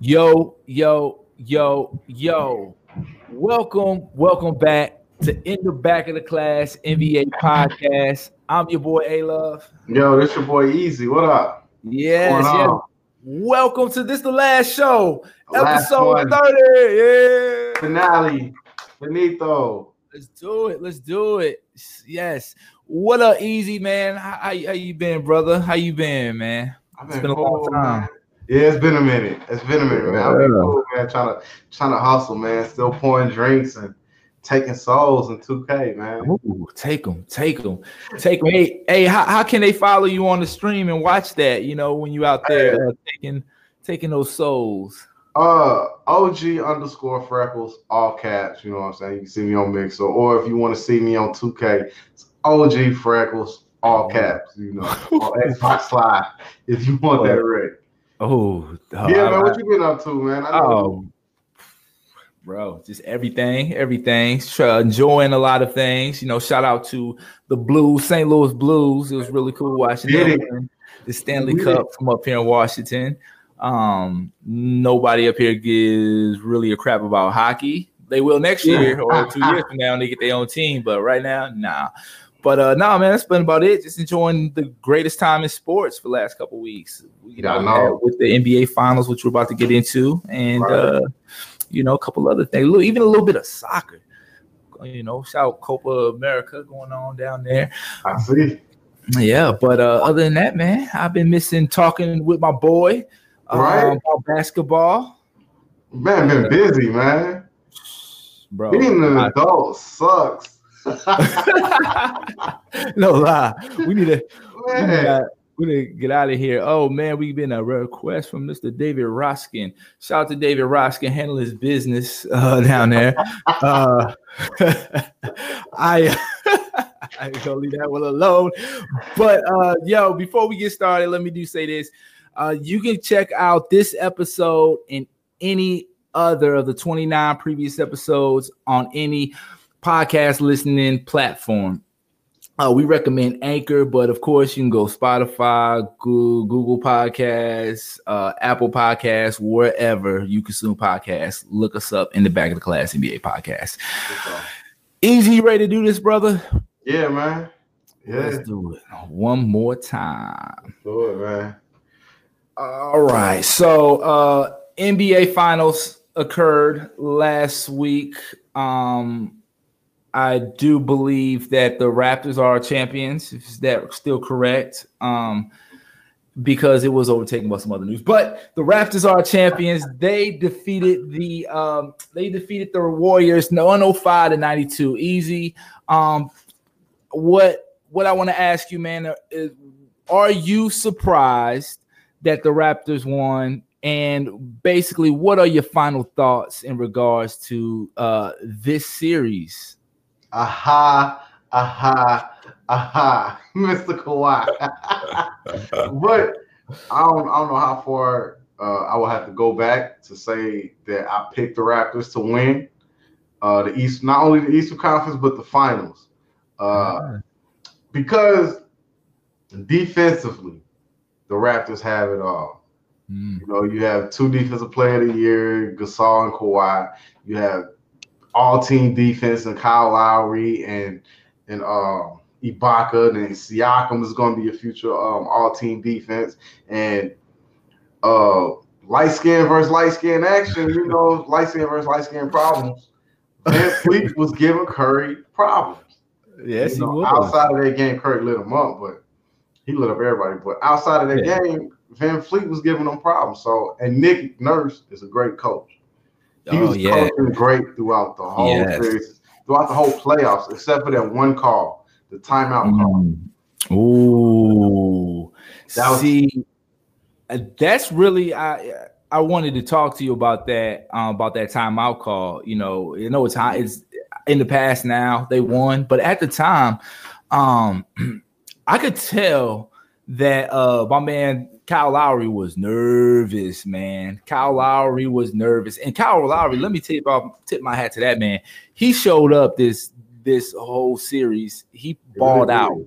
Yo, yo, yo, yo. Welcome, welcome back to In the Back of the Class NBA podcast. I'm your boy A Love. Yo, this your boy Easy. What up? Yes, yes. Welcome to this the last show, Last episode one. 30. Yeah. Finale. Benito. Let's do it. Let's do it. Yes. What up, Easy man? How, how, how you been, brother? How you been, man? I've It's been a long time. man. Yeah, it's been a minute. It's been a minute, man. I've been cool, man. Trying to trying to hustle, man. Still pouring drinks and taking souls in 2K, man. Ooh, take them, take them, take them. Hey, hey, how, how can they follow you on the stream and watch that? You know, when you out there uh, taking taking those souls. Uh OG underscore freckles, all caps, you know what I'm saying? You can see me on Mixer, or if you want to see me on 2K, it's OG freckles, all caps, you know, on Xbox Live, if you want that ready. Oh, Yeah, man, what you been up to, man? I Oh, bro, just everything, everything. Enjoying a lot of things. You know, shout out to the Blues, St. Louis Blues. It was really cool watching them the Stanley Did Cup from up here in Washington. Um, nobody up here gives really a crap about hockey. They will next Yeah. year or two years from now, and they get their own team. But right now, nah. But uh, no, man, that's been about it. Just enjoying the greatest time in sports for the last couple weeks. You Yeah, I know, know. with the NBA finals, which we're about to get into, and Right. uh, you know, a couple other things, even a little bit of soccer. You know, shout out Copa America going on down there. I see. Yeah, but uh, other than that, man, I've been missing talking with my boy uh, Right. about basketball, Man, been busy, man. bro. Being an I- adult sucks. no lie, we need to we need to, we need to get out of here. Oh man, we've been a request from Mr. David Roskin. Shout out to David Roskin handle his business uh, down there. uh, I I gonna leave that one alone. But uh, yo, before we get started, let me do say this. Uh, you can check out this episode and any other of the 29 previous episodes on any podcast listening platform. Uh, we recommend Anchor, but of course you can go Spotify, Google, Google Podcasts, uh, Apple Podcasts, wherever you consume podcasts. Look us up in the back of the class NBA podcast. Easy, ready to do this, brother? Yeah, man. Yeah, Let's do it one more time. do it, man. All right. So uh NBA finals occurred last week. Um I do believe that the Raptors are champions. Is that still correct? Um because it was overtaken by some other news. But the Raptors are champions. They defeated the um they defeated the Warriors 105 to 92. Easy. Um what what I want to ask you, man, is are you surprised that the Raptors won? And basically, what are your final thoughts in regards to uh, this series? Aha, aha, aha, Mr. Kawhi. but I don't, I don't know how far uh, I will have to go back to say that I picked the Raptors to win uh, the East, not only the Eastern Conference but the Finals, uh, because defensively, the Raptors have it all. Mm. You know, you have two defensive player of the year, Gasol and Kawhi. You have all team defense and Kyle Lowry and and um Ibaka and Siakam is going to be a future um, all team defense and uh light skin versus light skin action. You know, light skin versus light skin problems. Van Fleet was giving Curry problems. Yes, You know, outside of that game, Curry lit him up, but he lit up everybody. But outside of that Yeah. game, VanVleet was giving them problems. So, and Nick Nurse is a great coach. He Oh was yeah, coaching great throughout the whole Yes. series, throughout the whole playoffs, except for that one call, the timeout call. Mm. Ooh, That was- see, uh, that's really I. I wanted to talk to you about that. Um, about that timeout call. You know, you know it's high. It's in the past now. They won, but at the time, um, I could tell that uh my man Kyle Lowry was nervous, man. Kyle Lowry was nervous, and Kyle Lowry. Let me tip off, tip my hat to that man. He showed up this this whole series. He balled out.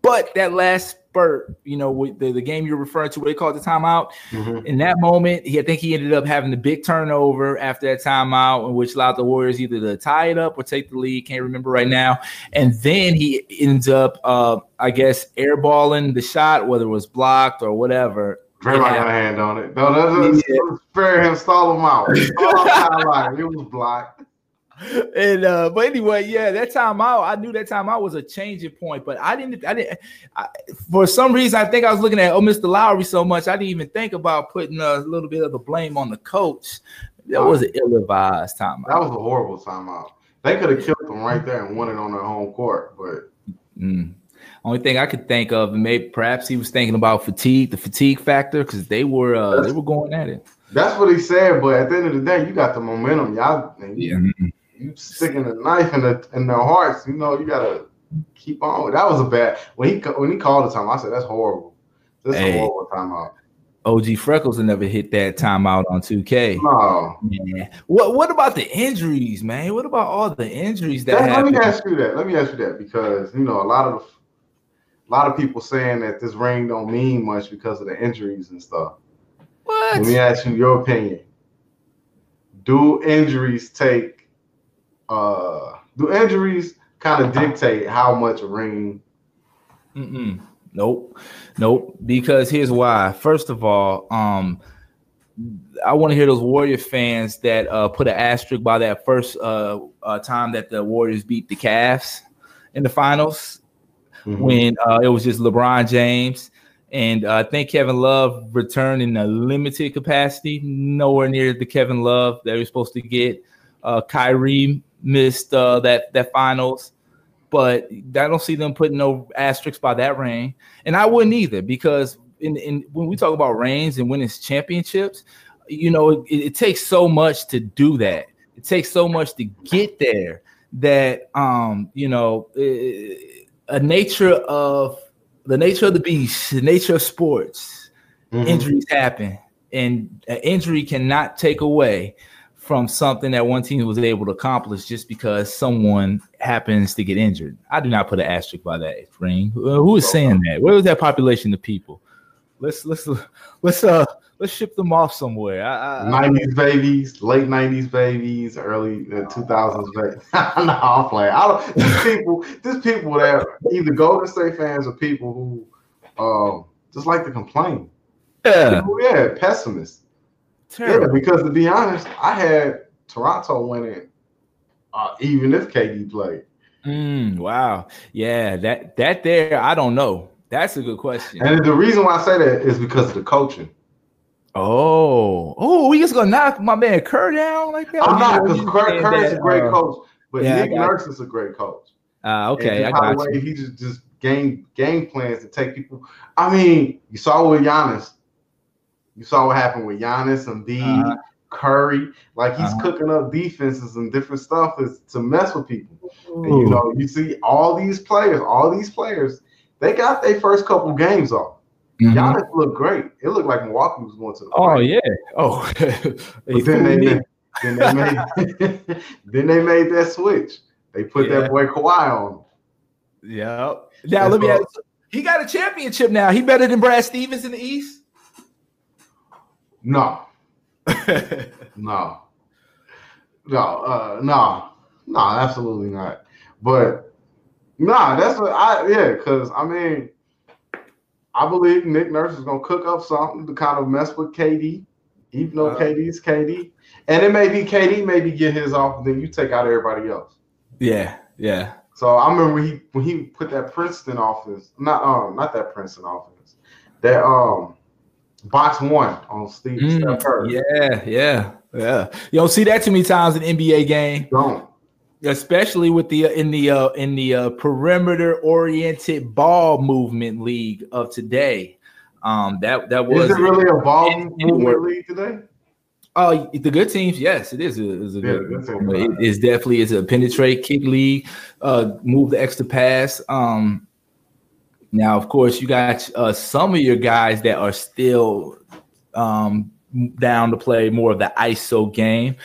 But that last spurt, you know, with the, the game you're referring to, what they called the timeout. Mm-hmm. In that moment, he I think he ended up having the big turnover after that timeout, which allowed the Warriors either to tie it up or take the lead. Can't remember right now. And then he ends up, uh, I guess, airballing the shot, whether it was blocked or whatever. Draymond had a hand on it. No, that's yeah. fair him stall him out. Stall him it was blocked and uh, but anyway, yeah, that time out, I knew that time out was a changing point, but I didn't, I didn't, I, for some reason, I think I was looking at oh, Mr. Lowry so much, I didn't even think about putting a little bit of the blame on the coach. That was an ill-advised timeout. That was a horrible timeout. They could have killed them right there and won it on their home court, but. Mm. Only thing I could think of, maybe perhaps he was thinking about fatigue, the fatigue factor, because they were uh, they were going at it. That's what he said, but at the end of the day, you got the momentum, y'all. yeah. You, you sticking a knife in the in their hearts, you know, you gotta keep on. That was a bad when he when he called the time. I said that's horrible. That's hey, a horrible timeout. OG Freckles will never hit that timeout on 2K. No. Yeah. What what about the injuries, man? What about all the injuries that, that Let me ask you that. Let me ask you that because you know a lot of a lot of people saying that this ring don't mean much because of the injuries and stuff. What? Let me ask you your opinion. Do injuries take uh, do injuries kind of dictate how much a ring? Mm-mm. Nope, nope. Because here's why. First of all, um, I want to hear those Warrior fans that uh, put an asterisk by that first uh, uh, time that the Warriors beat the Cavs in the finals mm-hmm. when uh, it was just LeBron James. And uh, I think Kevin Love returned in a limited capacity, nowhere near the Kevin Love that we're supposed to get. Uh, Kyrie missed uh, that that finals, but I don't see them putting no asterisks by that reign, and I wouldn't either because in, in when we talk about reigns and winning championships, you know it, it takes so much to do that. It takes so much to get there that um you know a nature of the nature of the beast, the nature of sports, mm-hmm. injuries happen, and an injury cannot take away from something that one team was able to accomplish just because someone happens to get injured. I do not put an asterisk by that ring. Who is saying that? Where was that population of people? Let's let's let's uh let's ship them off somewhere. Nineties babies, late nineties babies, early uh, two thousands babies. no, I'm playing. I don't. These people, these people that either Golden State fans or people who um just like to complain. Yeah, people, yeah, pessimists. Terrible. Yeah, because to be honest, I had Toronto winning, uh, even if KD played. Mm, wow. Yeah, that that there, I don't know. That's a good question. And the reason why I say that is because of the coaching. Oh, oh, we just gonna knock my man Kerr down like that? I'm not because Kerr, Kerr is a great uh, coach, but yeah, Nick Nurse is a great coach. Uh, okay, I got you. He just just game game plans to take people. I mean, you saw with Giannis you saw what happened with Giannis and uh-huh. Curry. Like he's uh-huh. cooking up defenses and different stuff is to mess with people. And, you know, you see all these players, all these players, they got their first couple games off. Mm-hmm. Giannis looked great. It looked like Milwaukee was going to the. Oh yeah. Oh. but then they, made, then they made then they made that switch. They put yeah. that boy Kawhi on. Yeah. Now let me ask. He got a championship now. He better than Brad Stevens in the East. No. no. No, uh, no, no, absolutely not. But nah, that's what I yeah, because I mean, I believe Nick Nurse is gonna cook up something to kind of mess with KD, even though uh, KD's KD. And it may be KD maybe get his off, then you take out everybody else. Yeah, yeah. So I remember when he when he put that Princeton offense, not um, not that Princeton offense, that um box one on Steve mm, Yeah, yeah, yeah. You don't see that too many times in NBA game. Don't. Especially with the uh, in the uh, in the uh, perimeter oriented ball movement league of today. Um, that that was. Is it really a ball movement league today? Oh, the good teams, yes, it is. A, a yeah, good, team. It is definitely is a penetrate kick league, uh, move the extra pass. Um, now, of course, you got uh, some of your guys that are still um, down to play more of the ISO game,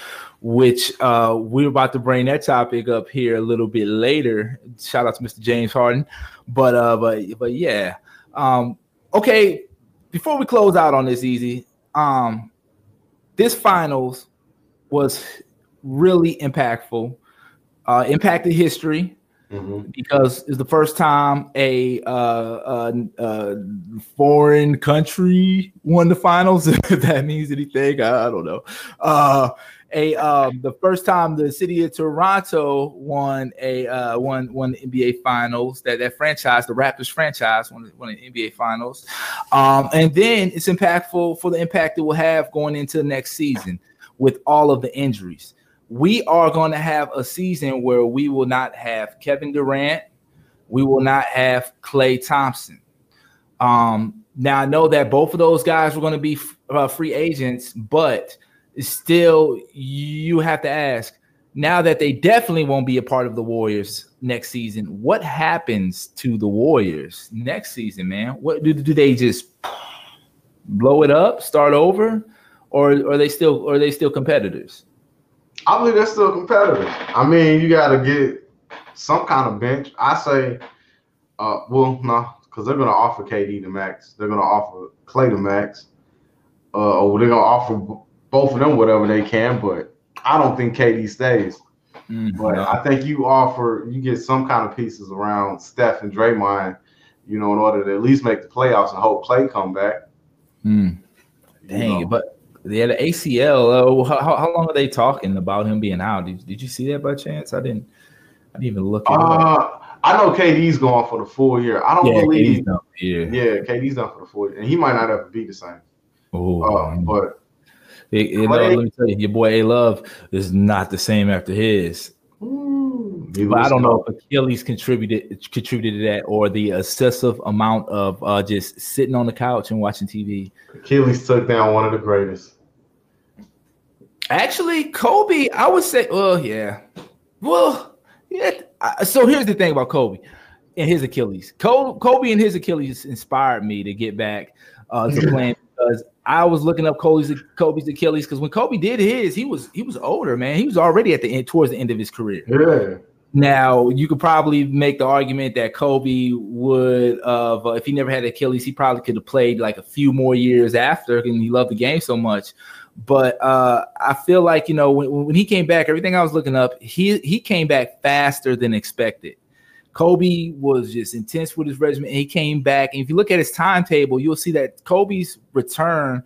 which uh, we're about to bring that topic up here a little bit later. Shout out to Mr. James Harden, but uh, but but yeah, Um, okay, before we close out on this, easy. Um, this finals was really impactful, uh, impacted history. Mm-hmm. Because it's the first time a, uh, a, a, foreign country won the finals. if that means anything, I, I don't know. Uh, a um, the first time the city of Toronto won a uh, won won the NBA Finals. That that franchise, the Raptors franchise, won won the NBA Finals. Um, and then it's impactful for the impact it will have going into the next season with all of the injuries. We are going to have a season where we will not have Kevin Durant, we will not have Klay Thompson. Um, now I know that both of those guys were going to be uh, free agents, but still you have to ask now that they definitely won't be a part of the Warriors next season. What happens to the Warriors next season, man? What do, do they just blow it up, start over, or are they still are they still competitors? I believe they're still competitive. I mean, you got to get some kind of bench. I say, uh, well, no, because they're going to offer KD the max. They're going to offer Klay the max, uh, or they're going to offer both of them whatever they can, but I don't think KD stays. Mm-hmm. But I think you offer you get some kind of pieces around Steph and Draymond, you know, in order to at least make the playoffs and hope Klay come back. Mm. Dang, know. but yeah, the ACL. Uh, how, how long are they talking about him being out? Did, did you see that by chance? I didn't. I didn't even look. uh, I know KD's gone for the full year. I don't yeah, believe. Done, yeah, yeah, KD's done for the full year, and he might not ever be the same. Oh, uh, but it, it, let me tell you, your boy A Love is not the same after his. But I don't know if Achilles contributed contributed to that or the excessive amount of uh, just sitting on the couch and watching TV. Achilles took down one of the greatest. Actually, Kobe, I would say, well, yeah, well, yeah. So here's the thing about Kobe and his Achilles. Kobe and his Achilles inspired me to get back uh, to playing because I was looking up Kobe's Kobe's Achilles because when Kobe did his, he was he was older, man. He was already at the end towards the end of his career. Yeah. Now you could probably make the argument that Kobe would, uh, if he never had Achilles, he probably could have played like a few more years after, and he loved the game so much. But uh, I feel like you know when, when he came back, everything I was looking up, he he came back faster than expected. Kobe was just intense with his regimen. And he came back, and if you look at his timetable, you'll see that Kobe's return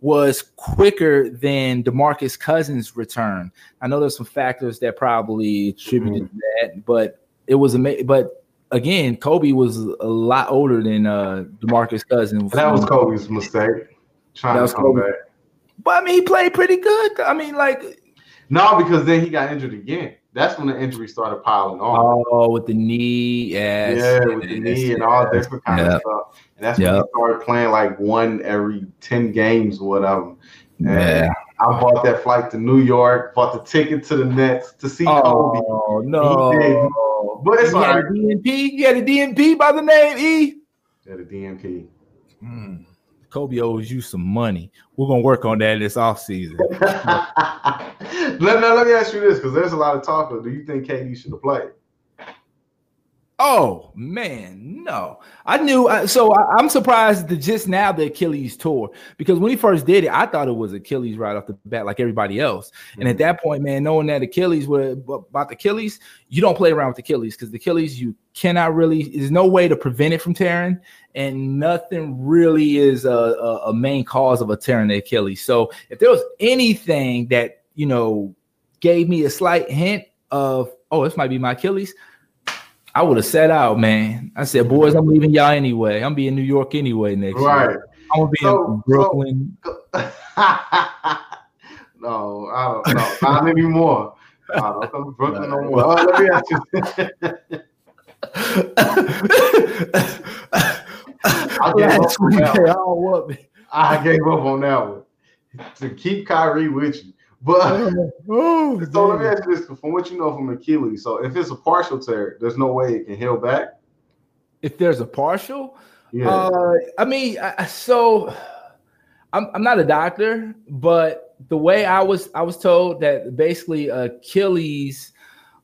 was quicker than DeMarcus Cousins' return. I know there's some factors that probably attributed mm-hmm. to that, but it was amazing. But again, Kobe was a lot older than uh, DeMarcus Cousins. That was Kobe's mistake. Trying that was to come Kobe. back. But I mean, he played pretty good. I mean, like no, because then he got injured again that's when the injury started piling on. Oh, with the knee, yes, yeah, with the knee and all different kind yep. of stuff. And that's yep. when he started playing like one every ten games or whatever. And yeah. I bought that flight to New York, bought the ticket to the Nets to see oh, Kobe. Oh no! But it's you had a DNP. You had a DNP by the name E. Yeah, the DNP. Hmm. Kobe owes you some money. We're gonna work on that this offseason. let, now, let me ask you this because there's a lot of talk. of Do you think KD should have played? Oh man, no. I knew. So I, am surprised that just now the Achilles tore because when he first did it, I thought it was Achilles right off the bat, like everybody else. Mm-hmm. And at mm-hmm. that point, man, knowing that Achilles were about the Achilles, you don't play around with Achilles because the Achilles you cannot really. There's no way to prevent it from tearing, and nothing really is a, a, a main cause of a tearing the Achilles. So if there was anything that you know gave me a slight hint of, oh, this might be my Achilles I would have set out, man. I said, mm-hmm. boys, I'm leaving y'all anyway. I'm be in New York anyway next right. year. I'm gonna be so, in Brooklyn. So, no, I don't know. Not anymore. I don't come to Brooklyn no more. Oh, let me ask you. I gave up on that one. I gave up on that one. To keep Kyrie with you. But oh, so let me ask you this: from what you know from Achilles, so if it's a partial tear, there's no way it can heal back. If there's a partial, yeah. Uh, I mean, I, so I'm I'm not a doctor, but the way I was I was told that basically Achilles,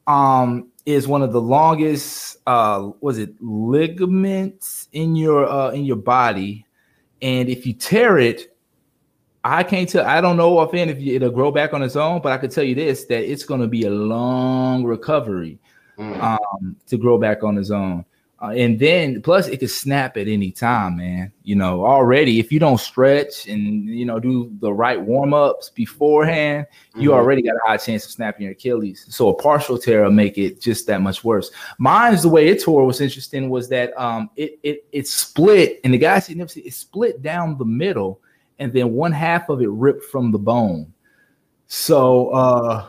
um, is one of the longest uh was it ligaments in your uh in your body and if you tear it i can't tell i don't know offhand if it'll grow back on its own but i can tell you this that it's going to be a long recovery mm. um to grow back on its own uh, and then plus it could snap at any time, man. You know, already if you don't stretch and you know do the right warm ups beforehand, mm-hmm. you already got a high chance of snapping your Achilles. So a partial tear will make it just that much worse. Mine's the way it tore was interesting was that um it it it split and the guy see it split down the middle and then one half of it ripped from the bone. So uh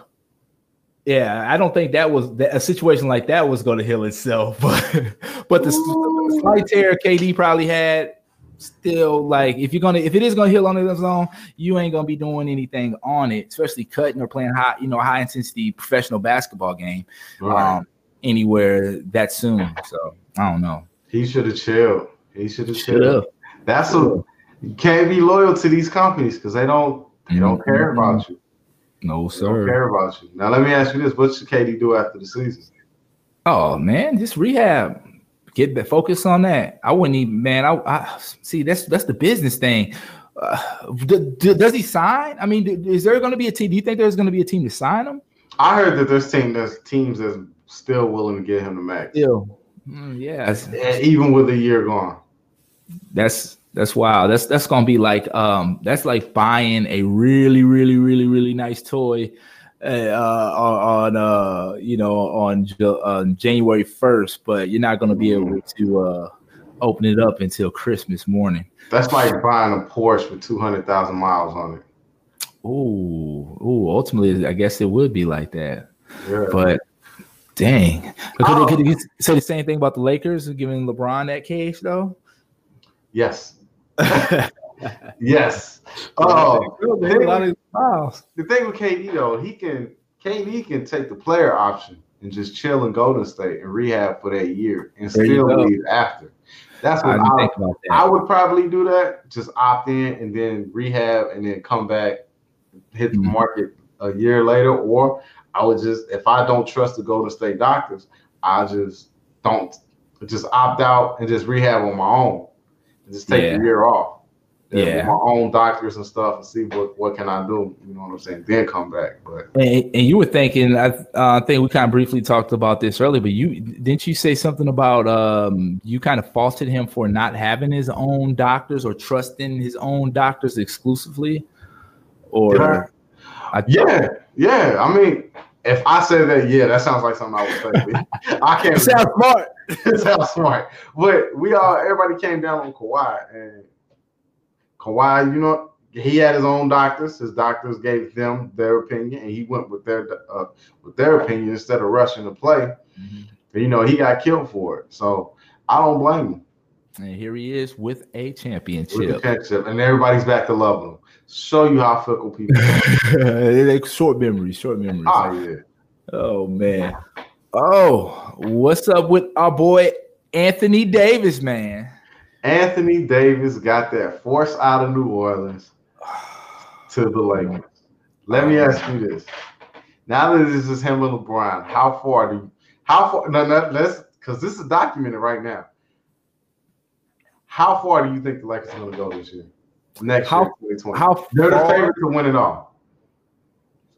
yeah, I don't think that was a situation like that was going to heal itself. But but the, the, slight tear KD probably had still like if you're gonna if it is gonna heal on its own, you ain't gonna be doing anything on it, especially cutting or playing high, you know, high intensity professional basketball game right. um, anywhere that soon. So I don't know. He should have chilled. He should have chilled. That's a you can't be loyal to these companies because they don't they don't mm-hmm. care about you. No, sir. They Don't care about you. Now let me ask you this: What should KD do after the season? Oh man, just rehab. Get the focus on that. I wouldn't even, man. I, I see that's that's the business thing. Uh, do, do, does he sign? I mean, is there going to be a team? Do you think there's going to be a team to sign him? I heard that there's team there's teams that's still willing to get him the max. Still, mm, yeah. Even with a year gone. That's that's wild. That's that's gonna be like um that's like buying a really really really really nice toy uh, on uh you know on, on January first, but you're not gonna be able to uh open it up until Christmas morning. That's like buying a Porsche with two hundred thousand miles on it. Ooh, ooh. Ultimately, I guess it would be like that. Yeah. But dang, could, oh. could, you say the same thing about the Lakers giving LeBron that case though? Yes, yes. Oh, the thing, the thing with KD though, he can KD can take the player option and just chill in Golden State and rehab for that year and there still leave after. That's what I, I, that. I, would probably do that. Just opt in and then rehab and then come back, hit the mm-hmm. market a year later. Or I would just, if I don't trust the Golden State doctors, I just don't just opt out and just rehab on my own just take yeah. a year off. Yeah, my own doctors and stuff, and see what what can I do. You know what I'm saying? Then come back. But and, and you were thinking, I uh, think we kind of briefly talked about this earlier. But you didn't you say something about um, you kind of faulted him for not having his own doctors or trusting his own doctors exclusively, or yeah, yeah, yeah. I mean, if I say that, yeah, that sounds like something I would say. I can't. sound smart. it sounds smart. But we all, everybody came down on Kawhi, and Kawhi, you know, he had his own doctors. His doctors gave them their opinion, and he went with their uh, with their opinion instead of rushing to play. Mm-hmm. You know, he got killed for it. So I don't blame him. And here he is with a championship. With championship, and everybody's back to loving him. Show you how fickle people. are. short memories, short memories. Oh yeah. Oh man. Oh, what's up with our boy Anthony Davis, man? Anthony Davis got that force out of New Orleans to the Lakers. Let me ask you this. Now that this is him and LeBron, how far do you, how far no, no let's because this is documented right now. How far do you think the Lakers are gonna go this year? Next how, year, How They're the favorite to win it all.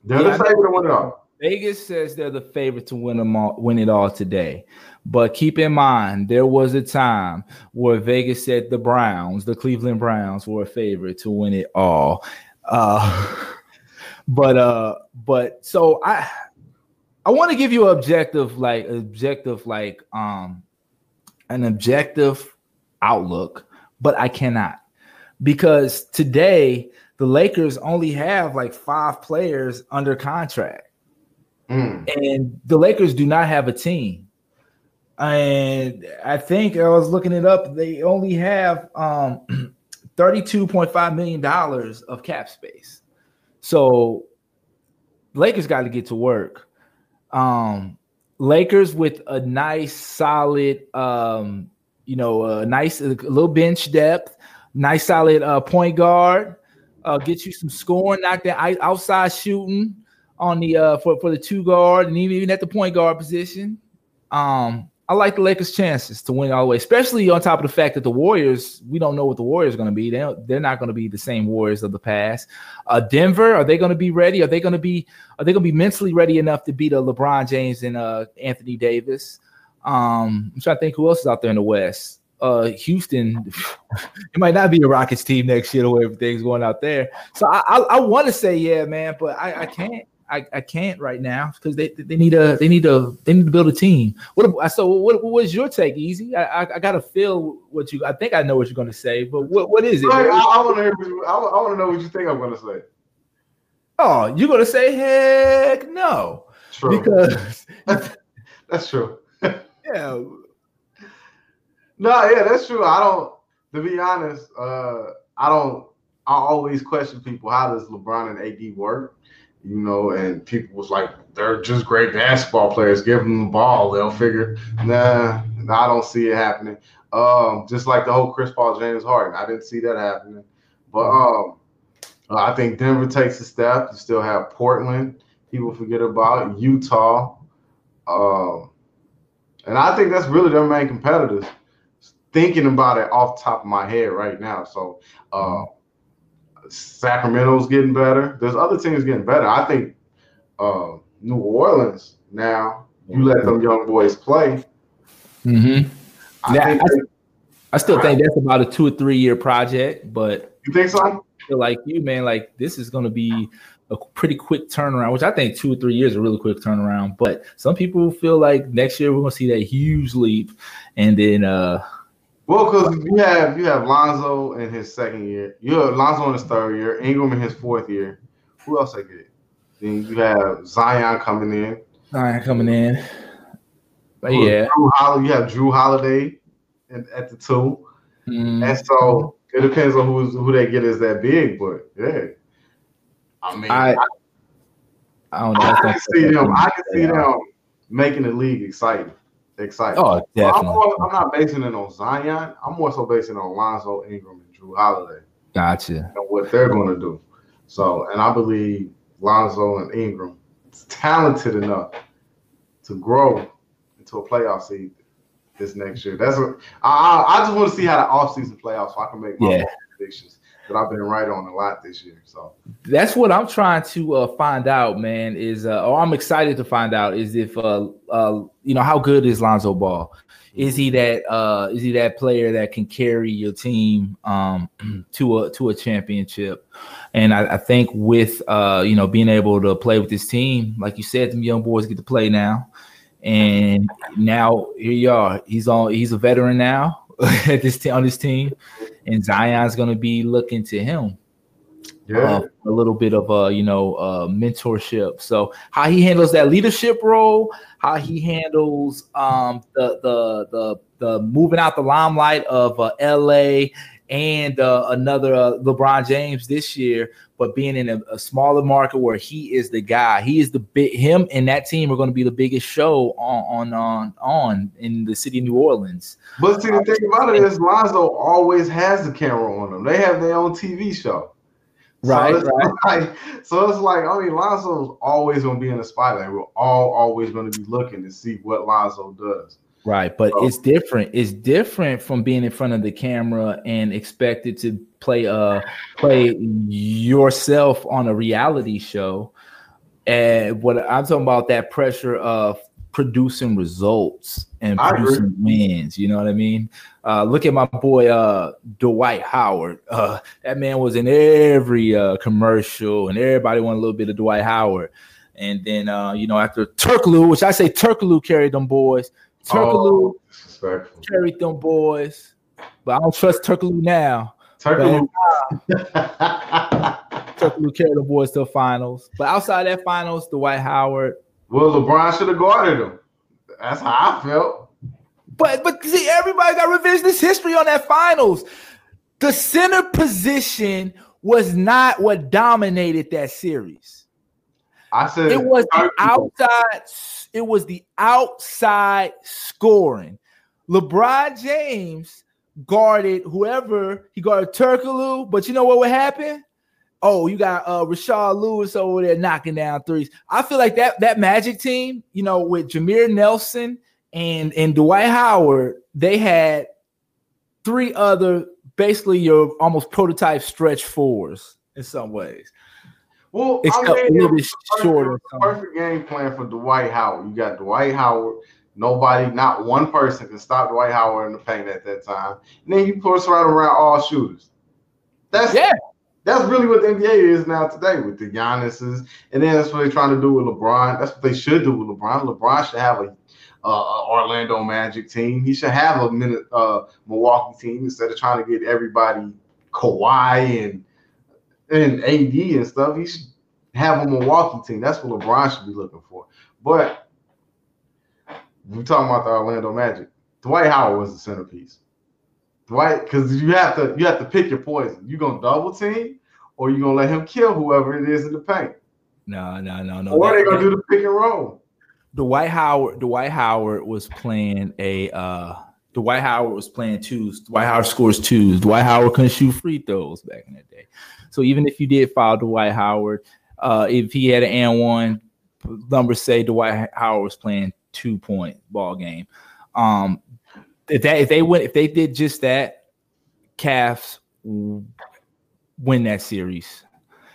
They're yeah, the favorite to win it all. Vegas says they're the favorite to win them all, win it all today. But keep in mind, there was a time where Vegas said the Browns, the Cleveland Browns, were a favorite to win it all. Uh, but uh, but so I I want to give you an objective, like objective, like um, an objective outlook, but I cannot because today the Lakers only have like five players under contract. Mm. And the Lakers do not have a team. And I think I was looking it up. They only have um, $32.5 million of cap space. So Lakers got to get to work. Um, Lakers with a nice, solid, um, you know, a nice, a little bench depth, nice, solid uh, point guard, uh, get you some scoring, knock that outside shooting, on the uh for, for the two guard and even, even at the point guard position. Um, I like the Lakers' chances to win all the way, especially on top of the fact that the Warriors, we don't know what the Warriors are going to be. They they're not going to be the same Warriors of the past. Uh, Denver, are they going to be ready? Are they going to be are they going to be mentally ready enough to beat a LeBron James and uh, Anthony Davis? Um, I'm trying to think who else is out there in the West. Uh, Houston, it might not be a Rockets team next year the way everything's going out there. So I I, I want to say yeah, man, but I, I can't. I, I can't right now because they, they need a they need a they need to build a team. What I so what what was your take, Easy? I, I, I gotta feel what you I think I know what you're gonna say, but what what is it? I, I want to hear I, I want to know what you think I'm gonna say. Oh, you're gonna say heck no? True. Because that's true. yeah. No, yeah, that's true. I don't. To be honest, uh, I don't. I always question people. How does LeBron and AD work? you know, and people was like, they're just great basketball players. Give them the ball, they'll figure. Nah, I don't see it happening. Um, just like the whole Chris Paul James Harden, I didn't see that happening. But um, I think Denver takes a step. You still have Portland. People forget about Utah. Um, and I think that's really their main competitors. Thinking about it off top of my head right now. So uh, Sacramento's getting better. There's other teams getting better. I think uh, New Orleans now. You let them young boys play. Mm-hmm. I, yeah, I, I, still think that's about a two or three year project, but you think so? I feel like you, man, like this is going to be a pretty quick turnaround, which I think two or three years is a really quick turnaround. But some people feel like next year we're going to see that huge leap, and then uh well, because you have you have Lonzo in his second year, you have Lonzo in his third year, Ingram in his fourth year. Who else I get? Then you have Zion coming in. Zion coming in. But yeah, Jrue you have Jrue Holiday at, at the 2 mm. and so it depends on who's who they get as that big. But yeah, I mean, I, I, I don't know. I can see them. I can see them making the league exciting excited. Oh, definitely. I'm, more, I'm, not basing it on Zion. I'm more so basing it on Lonzo Ingram and Jrue Holiday. Gotcha. And what they're going to do. So, and I believe Lonzo and Ingram is talented enough to grow into a playoff seed this next year. That's what I, I just want to see how the offseason play out so I can make my yeah. predictions that I've been right on a lot this year. So that's what I'm trying to uh, find out, man. Is uh, or I'm excited to find out is if uh, uh, you know how good is Lonzo Ball? Is he that uh, is he that player that can carry your team um, to a to a championship? And I, I think with uh, you know being able to play with this team, like you said, them young boys get to play now. And now here you are. He's on. He's a veteran now at this t- on this team, and Zion's going to be looking to him. Yeah, uh, a little bit of a you know uh, mentorship. So how he handles that leadership role, how he handles um, the the the the moving out the limelight of uh, L.A. and uh, another uh, LeBron James this year, but being in a, a, smaller market where he is the guy, he is the big him and that team are going to be the biggest show on on on on in the city of New Orleans. But see, the thing about it is Lonzo always has the camera on them. They have their own TV show. Right, so right. Like, so it's like, I mean, Lonzo's always going to be in the spotlight. We're all always going to be looking to see what Lonzo does. Right, but so, it's different. It's different from being in front of the camera and expected to play uh play yourself on a reality show. And what I'm talking about that pressure of producing results and producing wins. You know what I mean? Uh, look at my boy uh, Dwight Howard. Uh, that man was in every uh, commercial, and everybody wanted a little bit of Dwight Howard. And then uh, you know after Turkoglu, which I say Turkoglu carried them boys. Turkoglu oh, carried them boys, but I don't trust Turkoglu now. Turkoglu. Uh, Turkoglu carried the boys to the finals, but outside that finals, Dwight Howard. Well, LeBron should have guarded him. That's how I felt. But but see, everybody got revisionist history on that finals. The center position was not what dominated that series. I said it was the outside it was the outside scoring. LeBron James guarded whoever he guarded Turkoglu, but you know what would happen? Oh, you got uh Rashard Lewis over there knocking down threes. I feel like that that Magic team, you know, with Jameer Nelson and and Dwight Howard, they had three other basically your almost prototype stretch fours in some ways. Well, Except I mean, a little bit perfect- shorter. Perfect game plan for Dwight Howard. You got Dwight Howard. Nobody, not one person can stop Dwight Howard in the paint at that time. And then you push right around all shooters. That's Yeah. That's really what the NBA is now today with the Giannis's, and then that's what they're trying to do with LeBron. That's what they should do with LeBron. LeBron should have a uh, Orlando Magic team. He should have a minute uh, Milwaukee team instead of trying to get everybody Kawhi and and AD and stuff. He should have a Milwaukee team. That's what LeBron should be looking for. But we're talking about the Orlando Magic. Dwight Howard was the centerpiece. Dwight, because you have to you have to pick your poison. You gonna double team, or you gonna let him kill whoever it is in the paint, No, no, no, no. or they gonna do the pick and roll. Dwight Howard, Dwight Howard was playing a uh Dwight Howard was playing twos. Dwight Howard scores twos. Dwight Howard couldn't shoot free throws back in the day. So even if you did foul Dwight Howard, uh if he had an and one, numbers say Dwight Howard was playing two point ball game. Um if that if they went if they did just that, Cavs win that series.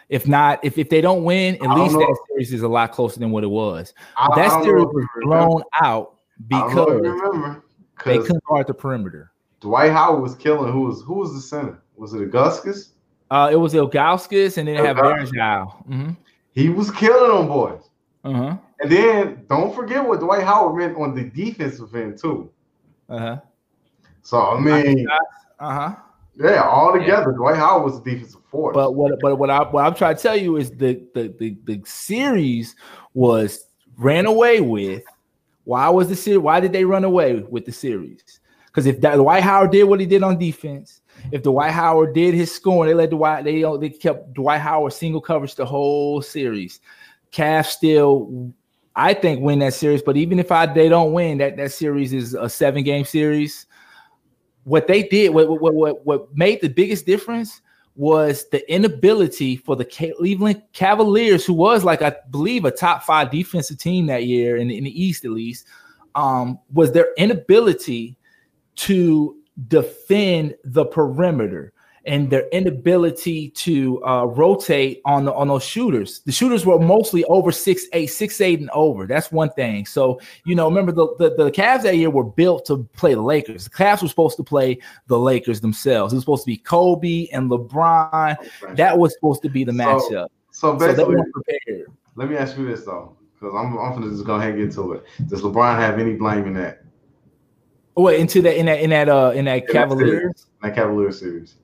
If not, if, if they don't win, at I least that series is a lot closer than what it was I, I that don't series was blown out I don't know if you because remember they couldn't guard the perimeter. Dwight Howard was killing. Who was who was the center? Was it Augustus? Uh, it was Ilgauskas and then have. Varejao. Mm-hmm. He was killing them boys. Uh-huh. And then don't forget what Dwight Howard meant on the defensive end too. Uh-huh. So I mean, Uh-huh. yeah, all together, Dwight Howard was a defensive force. But what but what I what I'm trying to tell you is the the the, the series was ran away with. Why was the series? Why did they run away with the series? Because if that, Dwight Howard did what he did on defense, if Dwight Howard did his scoring, they let Dwight they they kept Dwight Howard single coverage the whole series. Cavs still, I think, win that series. But even if I they don't win, that that series is a seven game series. What they did, what what what what made the biggest difference was the inability for the Cleveland Cavaliers, who was like I believe a top five defensive team that year in, in the East at least, um, was their inability to defend the perimeter and their inability to uh, rotate on the, on those shooters. The shooters were mostly over six eight, six eight and over. That's one thing. So you know, remember the, the the Cavs that year were built to play the Lakers. The Cavs were supposed to play the Lakers themselves. It was supposed to be Kobe and LeBron. That was supposed to be the matchup. so So they basically, prepared. let me ask you this though, because I'm I'm gonna just go ahead and get to it. Does LeBron have any blame in that Oh, wait, into that in that in that uh in that that Cavaliers. that Cavaliers series?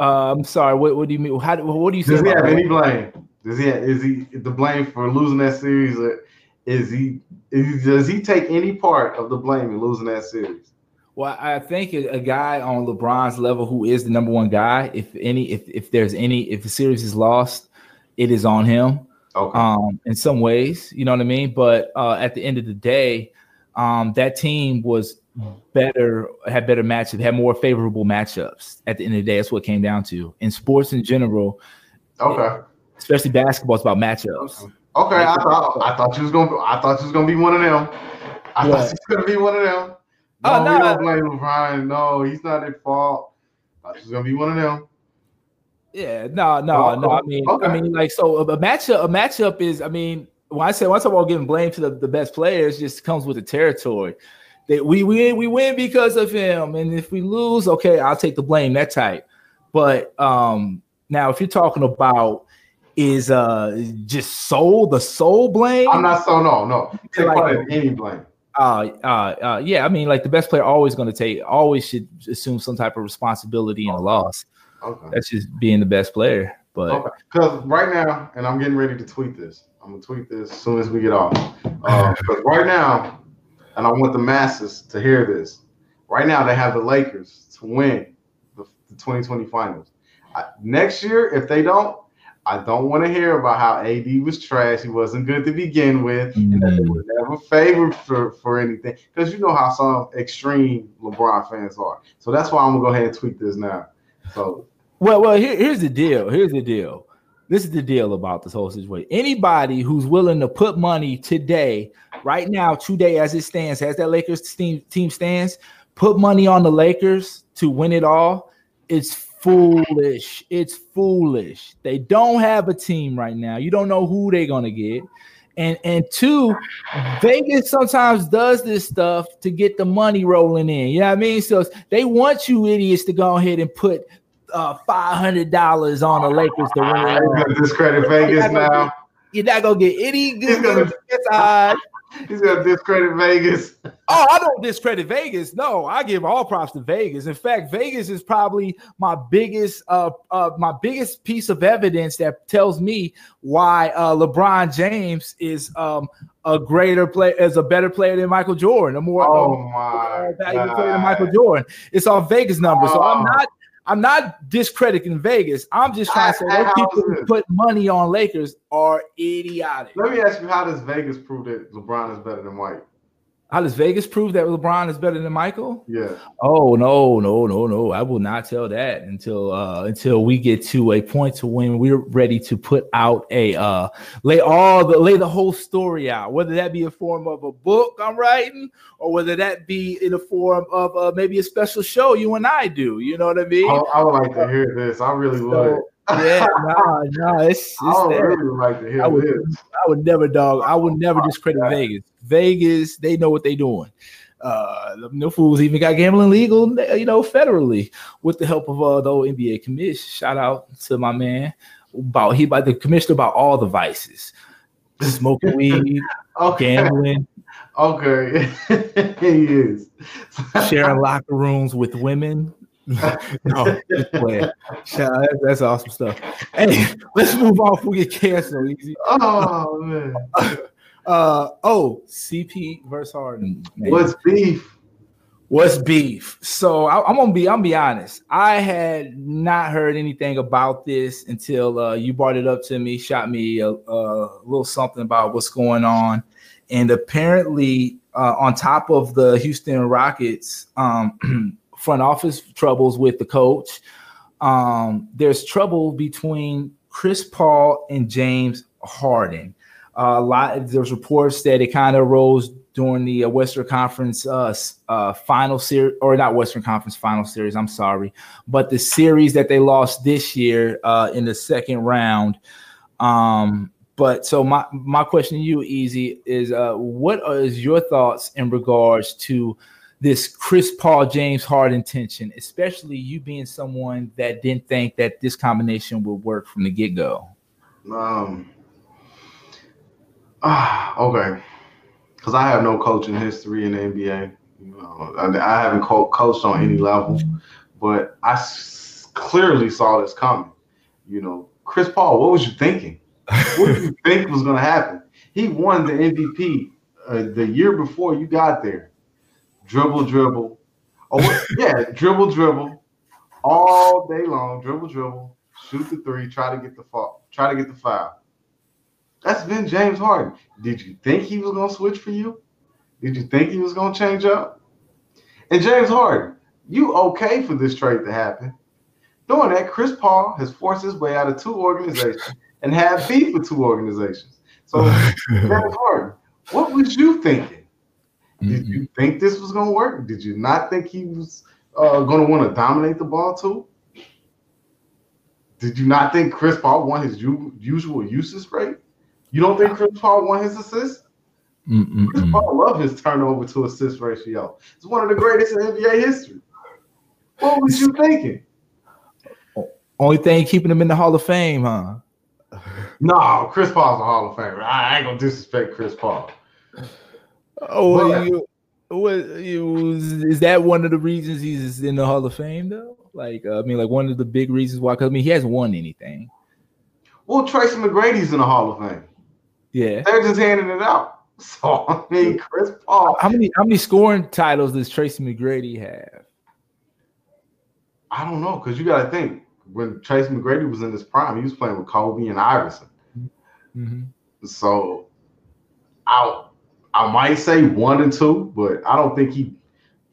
Uh, I'm sorry. What, what do you mean? How do, what do you say? Does he have any blame? Does he have, is he the blame for losing that series? Or is he is, does he take any part of the blame in losing that series? Well, I think a a guy on LeBron's level who is the number one guy, if any, if if there's any, if the series is lost, it is on him. Okay. Um, in some ways, you know what I mean. But uh, at the end of the day, um, that team was better, had better matchups, had more favorable matchups. At the end of the day, that's what it came down to. In sports in general, okay. especially basketball, it's about matchups. Okay. I thought I thought you was gonna I thought you was gonna be one of them. I What? thought you was gonna be one of them. Oh, no, Oh, we no. don't blame LeBron. No, he's not at fault. I thought you was gonna be one of them. Yeah, no, no, no. Oh, I Oh, mean, okay. I mean, like, so a, a matchup, a matchup is, I mean, when I say once I'm all giving blame to the, the best players, just comes with the territory. That we we we win because of him, and if we lose, okay, I'll take the blame. That type. But um now, if you're talking about is uh just soul the soul blame, I'm not so no, no. Take Like- part in any blame. uh, uh, uh, yeah, I mean, like the best player always going to take, always should assume some type of responsibility in a loss. Okay. That's just being the best player. But Okay. Because right now, and I'm getting ready to tweet this. I'm gonna tweet this as soon as we get off. Because right now, and I want the masses to hear this. Right now, they have the Lakers to win the, the 2020 Finals. I, next year, if they don't, I don't want to hear about how AD was trash. He wasn't good to begin with, mm-hmm. and that they were never favored for, for anything. Because you know how some extreme LeBron fans are. So that's why I'm gonna go ahead and tweet this now. So Well, well, here, here's the deal. Here's the deal. This is the deal about this whole situation. Anybody who's willing to put money today, right now, today as it stands, as that Lakers team team stands, put money on the Lakers to win it all. It's foolish. It's foolish. They don't have a team right now. You don't know who they're gonna get. And and two, Vegas sometimes does this stuff to get the money rolling in. You know what I mean? So they want you idiots to go ahead and put uh, five hundred dollars on the Lakers to win. It discredit Vegas now. You're not gonna get any good gonna, odds. He's gonna discredit Vegas. oh, I don't discredit Vegas. No, I give all props to Vegas. In fact, Vegas is probably my biggest uh, uh my biggest piece of evidence that tells me why uh LeBron James is um a greater player, as a better player than Michael Jordan, a more, oh my valuable player than Michael Jordan. It's all Vegas numbers. So I'm oh. not I'm not discrediting Vegas. I'm just trying to say those people who put money on Lakers are idiotic. Let me ask you, how does Vegas prove that LeBron is better than White? How does Vegas prove that LeBron is better than Michael? Yeah. Oh no, no, no, no! I will not tell that until uh until we get to a point to when we're ready to put out a uh lay all the lay the whole story out, whether that be a form of a book I'm writing or whether that be in a form of uh, maybe a special show you and I do. You know what I mean? I, I would like to hear this. I really so, would yeah, no, no, it's, it's I would really like to hear I would, this. I would never, dog. I would never discredit yeah. Vegas. Vegas, they know what they're doing. Uh, no fools even got gambling legal, you know, federally with the help of uh, the old NBA commission. Shout out to my man about he about the commissioner about all the vices, smoking weed, okay. gambling. Okay, he is sharing locker rooms with women. no, that's awesome stuff. Hey, let's move on we get canceled. Easy. Oh man. Uh oh, CP versus Harden. Man. What's beef? What's beef? So I, am gonna be. I'm gonna be honest. I had not heard anything about this until uh, you brought it up to me, shot me a, a little something about what's going on, and apparently, uh, on top of the Houston Rockets, um, front office troubles with the coach. Um, there's trouble between Chris Paul and James Harden. Uh, a lot there's reports that it kind of arose during the uh, Western Conference uh, uh, final series, or not Western Conference final series. I'm sorry, but the series that they lost this year uh, in the second round. Um, but so my my question to you, Easy, is uh, what is your thoughts in regards to this Chris Paul James Harden tension, especially you being someone that didn't think that this combination would work from the get go? Um. Ah, okay. Because I have no coaching history in the NBA. You know, I, I haven't co- coached on any level, but I s- clearly saw this coming. You know, Chris Paul, what was you thinking? what did you think was going to happen? He won the MVP uh, the year before you got there dribble, dribble. Oh yeah, dribble, dribble, all day long. Dribble, dribble, shoot the three, try to get the fall, try to get the foul. That's been James Harden. Did you think he was gonna switch for you? Did you think he was gonna change up? And James Harden, you okay for this trade to happen? Doing that, Chris Paul has forced his way out of two organizations and had beef with two organizations. So James Harden, what was you thinking? Did mm-hmm. you think this was going to work? Did you not think he was uh, going to want to dominate the ball too? Did you not think Chris Paul won his u- usual usage rate? You don't think Chris Paul won his assist? Mm-mm-mm. Chris Paul love his turnover to assist ratio. It's one of the greatest in NBA history. What was you thinking? Only thing keeping him in the Hall of Fame, huh? No, Chris Paul's a Hall of Famer. I ain't gonna disrespect Chris Paul. Oh, but, you, what you, is that one of the reasons he's in the Hall of Fame though? Like, uh, I mean, like one of the big reasons why? Because I mean, he hasn't won anything. Well, Tracy McGrady's in the Hall of Fame. Yeah, they're just handing it out. So I mean, Chris Paul. How many how many scoring titles does Tracy McGrady have? I don't know because you got to think when Tracy McGrady was in his prime, he was playing with Kobe and Iverson. Mm-hmm. So, I I might say one and two, but I don't think he.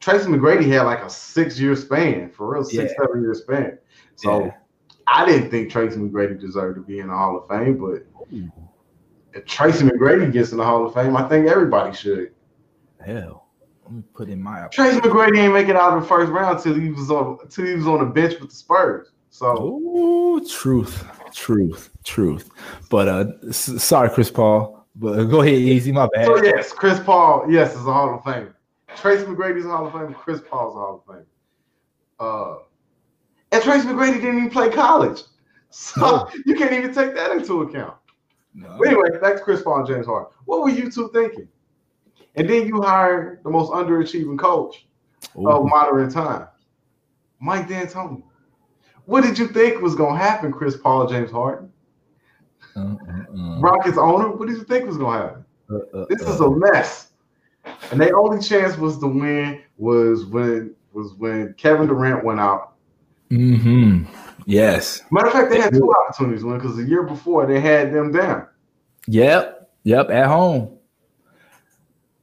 Tracy McGrady had like a six year span for real, six yeah. seven year span. So yeah. I didn't think Tracy McGrady deserved to be in the Hall of Fame, but if Tracy McGrady gets in the Hall of Fame, I think everybody should. Hell, let me put in my. Tracy McGrady ain't make it out of the first round till he was on till he was on the bench with the Spurs. So, Ooh, truth, truth, truth. But uh, sorry, Chris Paul. But go ahead, easy. My bad. so yes, Chris Paul, yes, is a Hall of Fame. Tracy McGrady's a Hall of Fame. Chris Paul's a Hall of Fame. Uh, and Tracy McGrady didn't even play college, so No. you can't even take that into account. No. But anyway, back to Chris Paul and James Harden. What were you two thinking? And then you hired the most underachieving coach Ooh. of modern time, Mike D'Antoni. What did you think was going to happen, Chris Paul James Harden? Uh, uh. Rockets owner, what did you think was going to happen? Uh, uh, This is uh. a mess. And their only chance was to win was when was when Kevin Durant went out. Mm-hmm. Yes. Matter of fact, they had two opportunities to win because the year before they had them down. Yep. Yep. At home.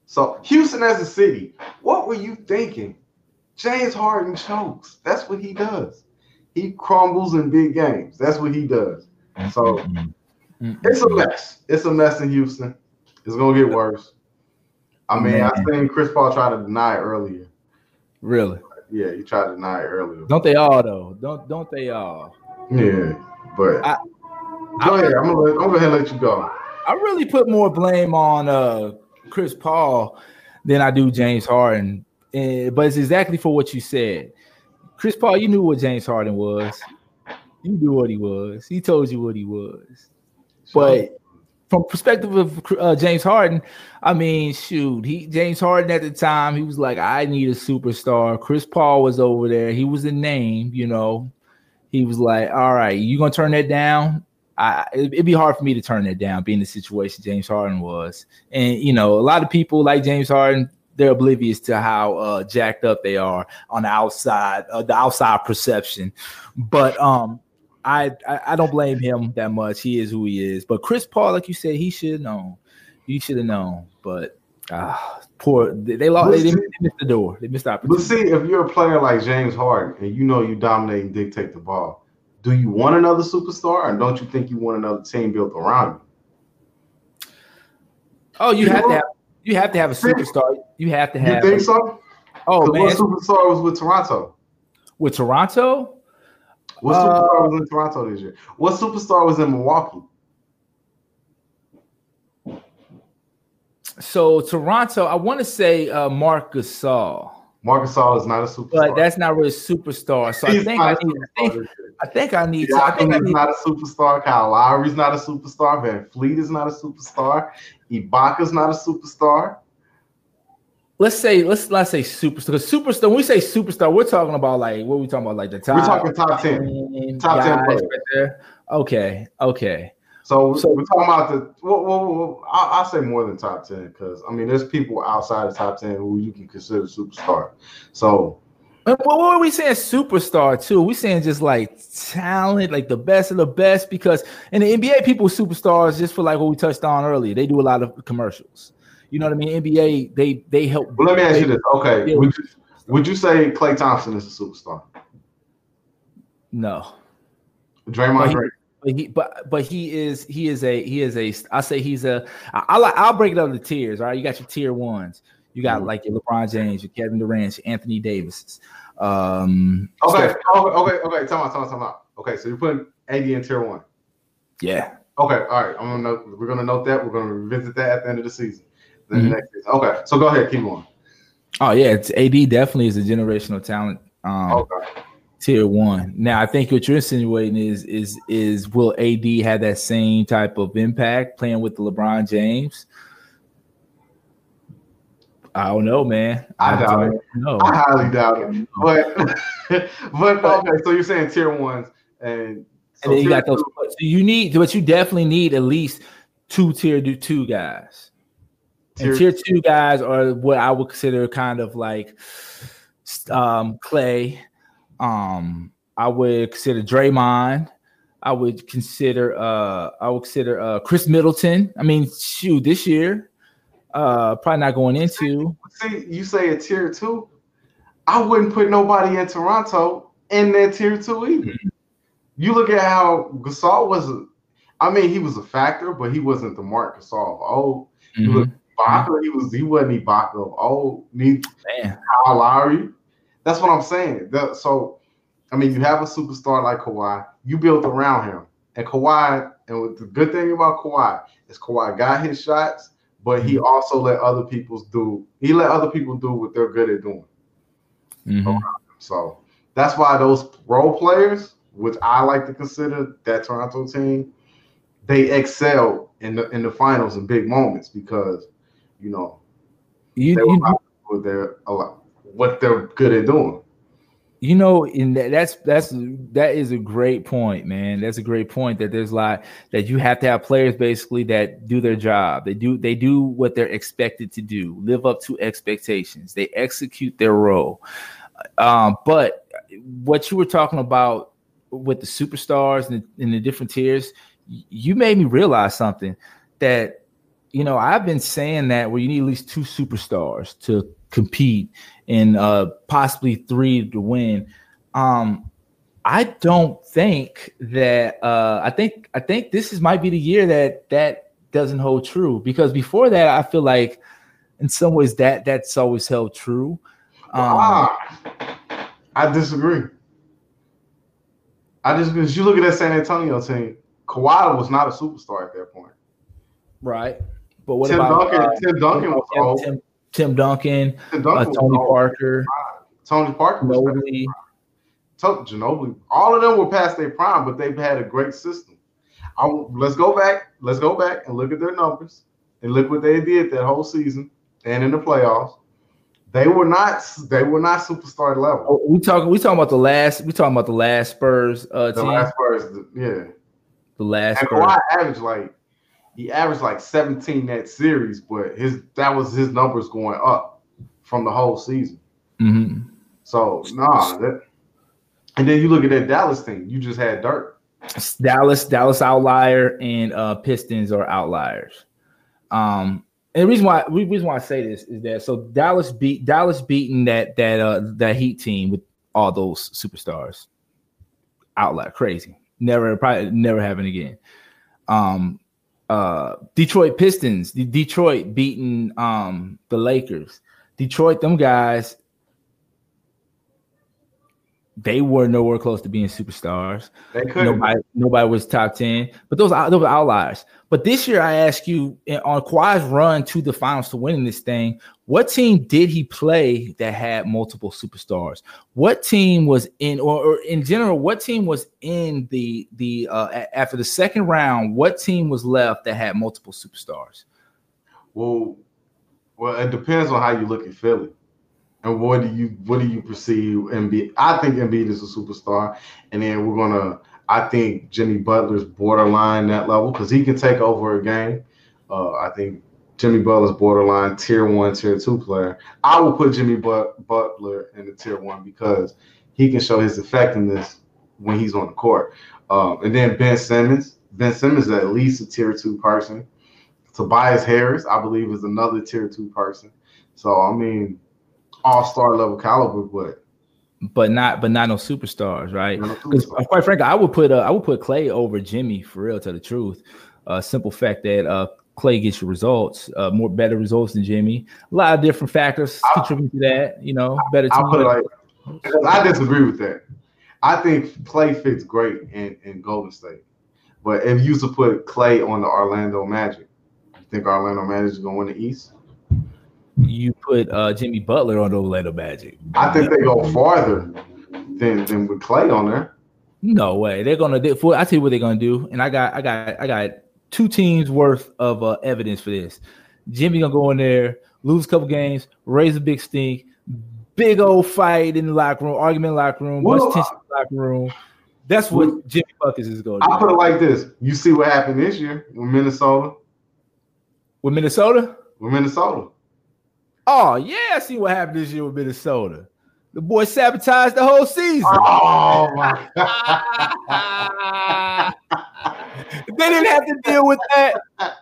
So Houston as a city, what were you thinking? James Harden chokes. That's what he does. He crumbles in big games. That's what he does. So Mhm. Mhm. it's a mess. It's a mess in Houston. It's gonna get worse. I mean, I Man. seen Chris Paul try to deny it earlier. Really. Yeah, he tried to deny it earlier. Don't they all though? Don't don't they all? Yeah, but I- go ahead. I'm gonna, I'm gonna go ahead and let you go. I really put more blame on uh Chris Paul than I do James Harden. Eh, but it's exactly for what you said. Chris Paul, you knew what James Harden was. You knew what he was. He told you what he was. But from perspective of uh, James Harden, I mean, shoot, he James Harden at the time he was like, I need a superstar. Chris Paul was over there. He was a name, you know. He was like, all right, you gonna turn that down? I it- it'd be hard for me to turn that down, being the situation James Harden was. And you know, a lot of people like James Harden, they're oblivious to how uh, jacked up they are on the outside, uh, the outside perception. But um, I, I I don't blame him that much. He is who he is. But Chris Paul, like you said, he should have known. He should have known. But ah, poor they, they lost. They, they missed the door. They missed the But see, if you're a player like James Harden and you know you dominate and dictate the ball, do you want another superstar, and don't you think you want another team built around you? Oh, you You have to have you have to have a superstar. You have to You have. think so? oh man, what superstar was with Toronto? with Toronto. What Uh, superstar was in Toronto this year? What superstar was in Milwaukee? So Toronto, I want to say uh, Marc Gasol, Marcus Gasol is not a superstar. but that's not really a superstar. So I think I need. I think. I think I need. To, I think I need. not a superstar. Kyle Lowry's not a superstar. VanVleet is not a superstar. Ibaka's not a superstar. Let's say let's let's say superstar. Because superstar. When we say superstar, we're talking about like what are we talking about? Like the top. We're talking top 10. Top 10 players. right there. Okay. Okay. So, So- we're talking about the. Well, well, well, I'll, I'll say more than top ten because I mean, there's people outside the top ten who you can consider superstar. So what are we saying? Superstar too? we saying just like talent, like the best of the best? Because in the NBA, people superstars just for like what we touched on earlier. They do a lot of commercials. You know what I mean? NBA, they they help. well, let me ask you this. Okay, would you, would you say Klay Thompson is a superstar? No, Draymond Green. but he but but he is he is a he is a I say he's a I like I'll break it up into tiers. All right, you got your tier ones. You got Mhm. like your LeBron James, your Kevin Durant, your Anthony Davis. Um, Okay, Steph- okay, okay, okay. Time out, time out, time out. Okay, so you're putting AD in tier one. yeah. Okay, all right. I'm gonna note, we're gonna note that. We're gonna revisit that at the end of the season. Then Mhm. the next season. Okay, so go ahead, keep going. Oh yeah, it's AD definitely is a generational talent. Um, Okay. tier one. Now, I think what you're insinuating is is is will AD have that same type of impact playing with the LeBron James? I don't know, man. I doubt don't know. I highly doubt it. But but okay, so you're saying tier ones and so and then you got those. So you need, but you definitely need at least two tier do two guys. And Tier- tier two guys are what I would consider kind of like um, Klay. Um, I would consider Draymond. I would consider uh, I would consider uh, Khris Middleton. I mean, shoot, this year, uh, probably not going into. See, you say a tier two. I wouldn't put nobody in Toronto in that tier two either. you look at how Gasol was. I mean, he was a factor, but he wasn't the Marc Gasol of old. Mm-hmm. Ibaka. He was he wasn't Ibaka of old. Neither Kyle Lowry. That's what I'm saying. The, so, I mean, you have a superstar like Kawhi. You built around him, and Kawhi. And the good thing about Kawhi is Kawhi got his shots, but he mm-hmm. also let other people do. He let other people do what they're good at doing. Mm-hmm. So that's why those role players, which I like to consider that Toronto team, they excel in the in the finals in big moments because you know you, they you with their a lot, what they're good at doing. You know, in that, that's that's that is a great point, man. That's a great point. That there's like that you have to have players basically that do their job. They do they do what they're expected to do, live up to expectations. They execute their role. Um, but what you were talking about with the superstars and the, and the different tiers, you made me realize something that you know I've been saying that where you need at least two superstars to compete and uh, possibly three to win. Um, I don't think that uh, I think I think this is might be the year that that doesn't hold true because before that I feel like in some ways that that's always held true. Um, ah, I disagree. I just because you look at that San Antonio team, Kawhi was not a superstar at that point. Right. But what Tim about Duncan? Uh, Tim Duncan was Tim, old. Tim, Tim Duncan, Tim Duncan uh, Tony Parker, Tony Parker, Ginobili. Ginobili. All of them were past their prime, but they've had a great system. I, let's go back. Let's go back and look at their numbers and look what they did that whole season and in the playoffs. They were not. They were not superstar level. Oh, we talking. We talking about the last. We talking about the last Spurs. Uh, the team. last Spurs. Yeah. The last. And Kawhi averaged like he averaged like 17 that series, but his that was his numbers going up from the whole season. Mm-hmm. So nah, that. And then you look at that Dallas thing. You just had Dirk. Dallas, Dallas outlier, and uh, Pistons are outliers. Um, and the reason why the reason why I say this is that so Dallas beat Dallas beating that that uh that Heat team with all those superstars. Outlier, crazy. Never probably never happen again. Um uh Detroit Pistons, the Detroit beating um the Lakers. Detroit, them guys they were nowhere close to being superstars. They could nobody, nobody was top ten, but those those were outliers. But this year, I ask you on Kawhi's run to the finals to winning this thing, what team did he play that had multiple superstars? What team was in, or, or in general, what team was in the the uh, after the second round? What team was left that had multiple superstars? Well, well, it depends on how you look at Philly. And what do you what do you perceive Embiid? I think Embiid is a superstar, and then we're gonna. I think Jimmy Butler's borderline that level because he can take over a game. Uh, I think Jimmy Butler's borderline tier one, tier two player. I will put Jimmy but- Butler in the tier one because he can show his effectiveness when he's on the court. Um, and then Ben Simmons. Ben Simmons is at least a tier two person. Tobias Harris, I believe, is another tier two person. So I mean, all star level caliber, but but not but not no superstars, right? Because no quite frankly, I would put uh, I would put Klay over Jimmy for real. To the truth, uh, simple fact that uh, Klay gets your results, uh, more better results than Jimmy. A lot of different factors I, contribute to that. You know, better. I, put like, I disagree with that. I think Klay fits great in, in Golden State, but if you used to put Klay on the Orlando Magic, you think Orlando Magic is going to win the East? You put uh, Jimmy Butler on the Orlando Magic. I think they go farther than than with Klay on there. No way. They're gonna do. For, I tell you what they're gonna do, and I got I got I got two teams worth of uh, evidence for this. Jimmy gonna go in there, lose a couple games, raise a big stink, big old fight in the locker room, argument locker room, well, much tension locker room. That's what Jimmy Buckets is going to do. I put it like this: You see what happened this year with Minnesota. With Minnesota. With Minnesota. Oh yeah, I see what happened this year with Minnesota. The boy sabotaged the whole season. Oh my they didn't have to deal with that.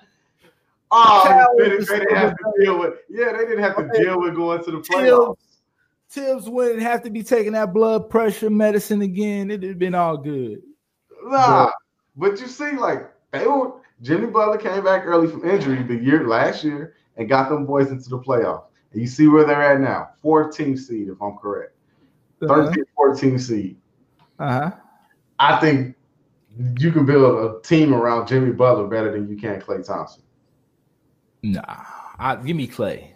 Oh, they, didn't, they didn't have to deal with. Yeah, they didn't have to okay. deal with going to the playoffs. Thibs wouldn't have to be taking that blood pressure medicine again. It'd have been all good. Nah, but, but you see, like they were Jimmy Butler came back early from injury the year last year and got them boys into the playoffs. And you see where they're at now. 14 seed, if I'm correct. Uh-huh. 13, 14 seed. Uh-huh. I think you can build a team around Jimmy Butler better than you can Klay Thompson. Nah. I, give me Klay.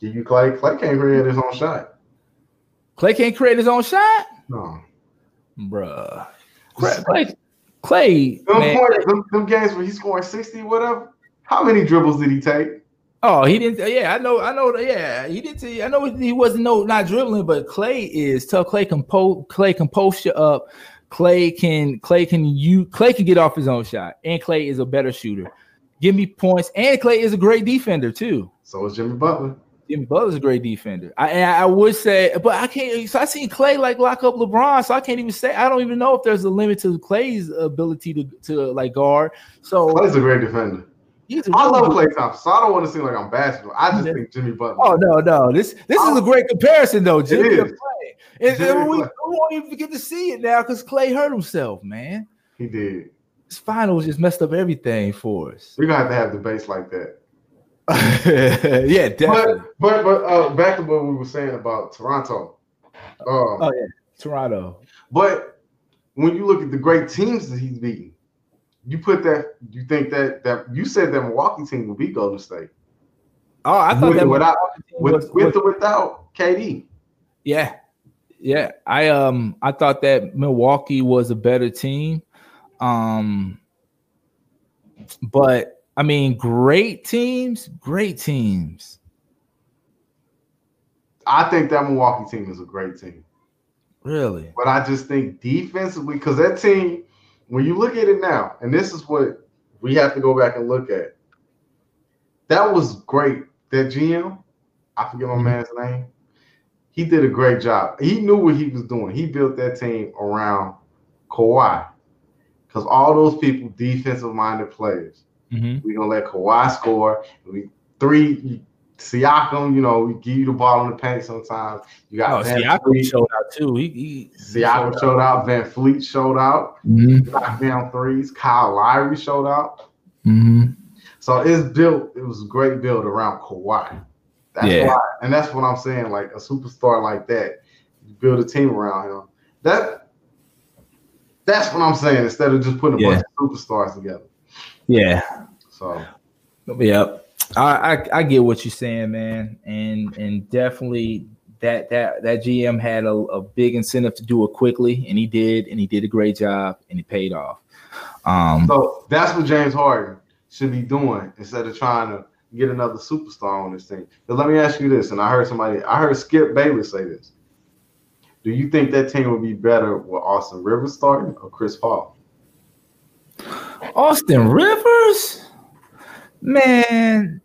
Give you Klay. Klay can't create his own shot. Klay can't create his own shot? No. Bruh. Clay, Klay, them, point, them, them, games where he's scoring 60, whatever. How many dribbles did he take? Oh, he didn't. Yeah, I know. I know. Yeah, he didn't. See, I know he wasn't no not dribbling, but Klay is tough. Klay can po- Klay can post you up. Klay can Klay can you Klay can get off his own shot, and Klay is a better shooter. Give me points, and Klay is a great defender too. So is Jimmy Butler. Jimmy Butler's a great defender. I I would say, but I can't. So I seen Klay like lock up LeBron, so I can't even say. I don't even know if there's a limit to Klay's ability to to like guard. So Klay's a great defender. He's I love Klay Thompson, so I don't want to seem like I'm bashing. I just yeah. think Jimmy Butler. Oh no, no, this this is a great comparison though. Jimmy and Klay, and, and we, we, won't even get to see it now because Klay hurt himself, man. He did. This finals just messed up everything for us. We're gonna have to have debates like that. yeah, definitely. But but, but uh, back to what we were saying about Toronto. Um, oh yeah, Toronto. But when you look at the great teams that he's beaten, you put that. You think that that you said that Milwaukee team will beat Golden State. Oh, I thought with, that without with, was, with or without KD. Yeah, yeah. I um I thought that Milwaukee was a better team. Um, but I mean, great teams, great teams. I think that Milwaukee team is a great team. Really? But I just think defensively, because that team, when you look at it now, and this is what we have to go back and look at. That was great. That GM, I forget my mm-hmm. man's name. He did a great job. He knew what he was doing. He built that team around Kawhi. Because all those people, defensive minded players. Mm-hmm. We're gonna let Kawhi score. We three Siakam, you know, we give you the ball in the paint sometimes. You got oh, Siakam Fleet. showed out too. He, he Siakam showed, showed out. VanVleet showed out. Mm-hmm. Knocked down threes. Kyle Lowry showed out. Mm-hmm. So it's built. It was a great build around Kawhi. That's yeah. why, and that's what I'm saying. Like a superstar like that, you build a team around him. That that's what I'm saying. Instead of just putting a yeah. bunch of superstars together. Yeah. So. Yep. I, I, I get what you're saying, man, and and definitely that that that GM had a, a, big incentive to do it quickly, and he did, and he did a great job, and he paid off. Um, so that's what James Harden should be doing instead of trying to get another superstar on this team. But let me ask you this, and I heard somebody, I heard Skip Bayless say this. Do you think that team would be better with Austin Rivers starting or Chris Paul? Austin Rivers, man.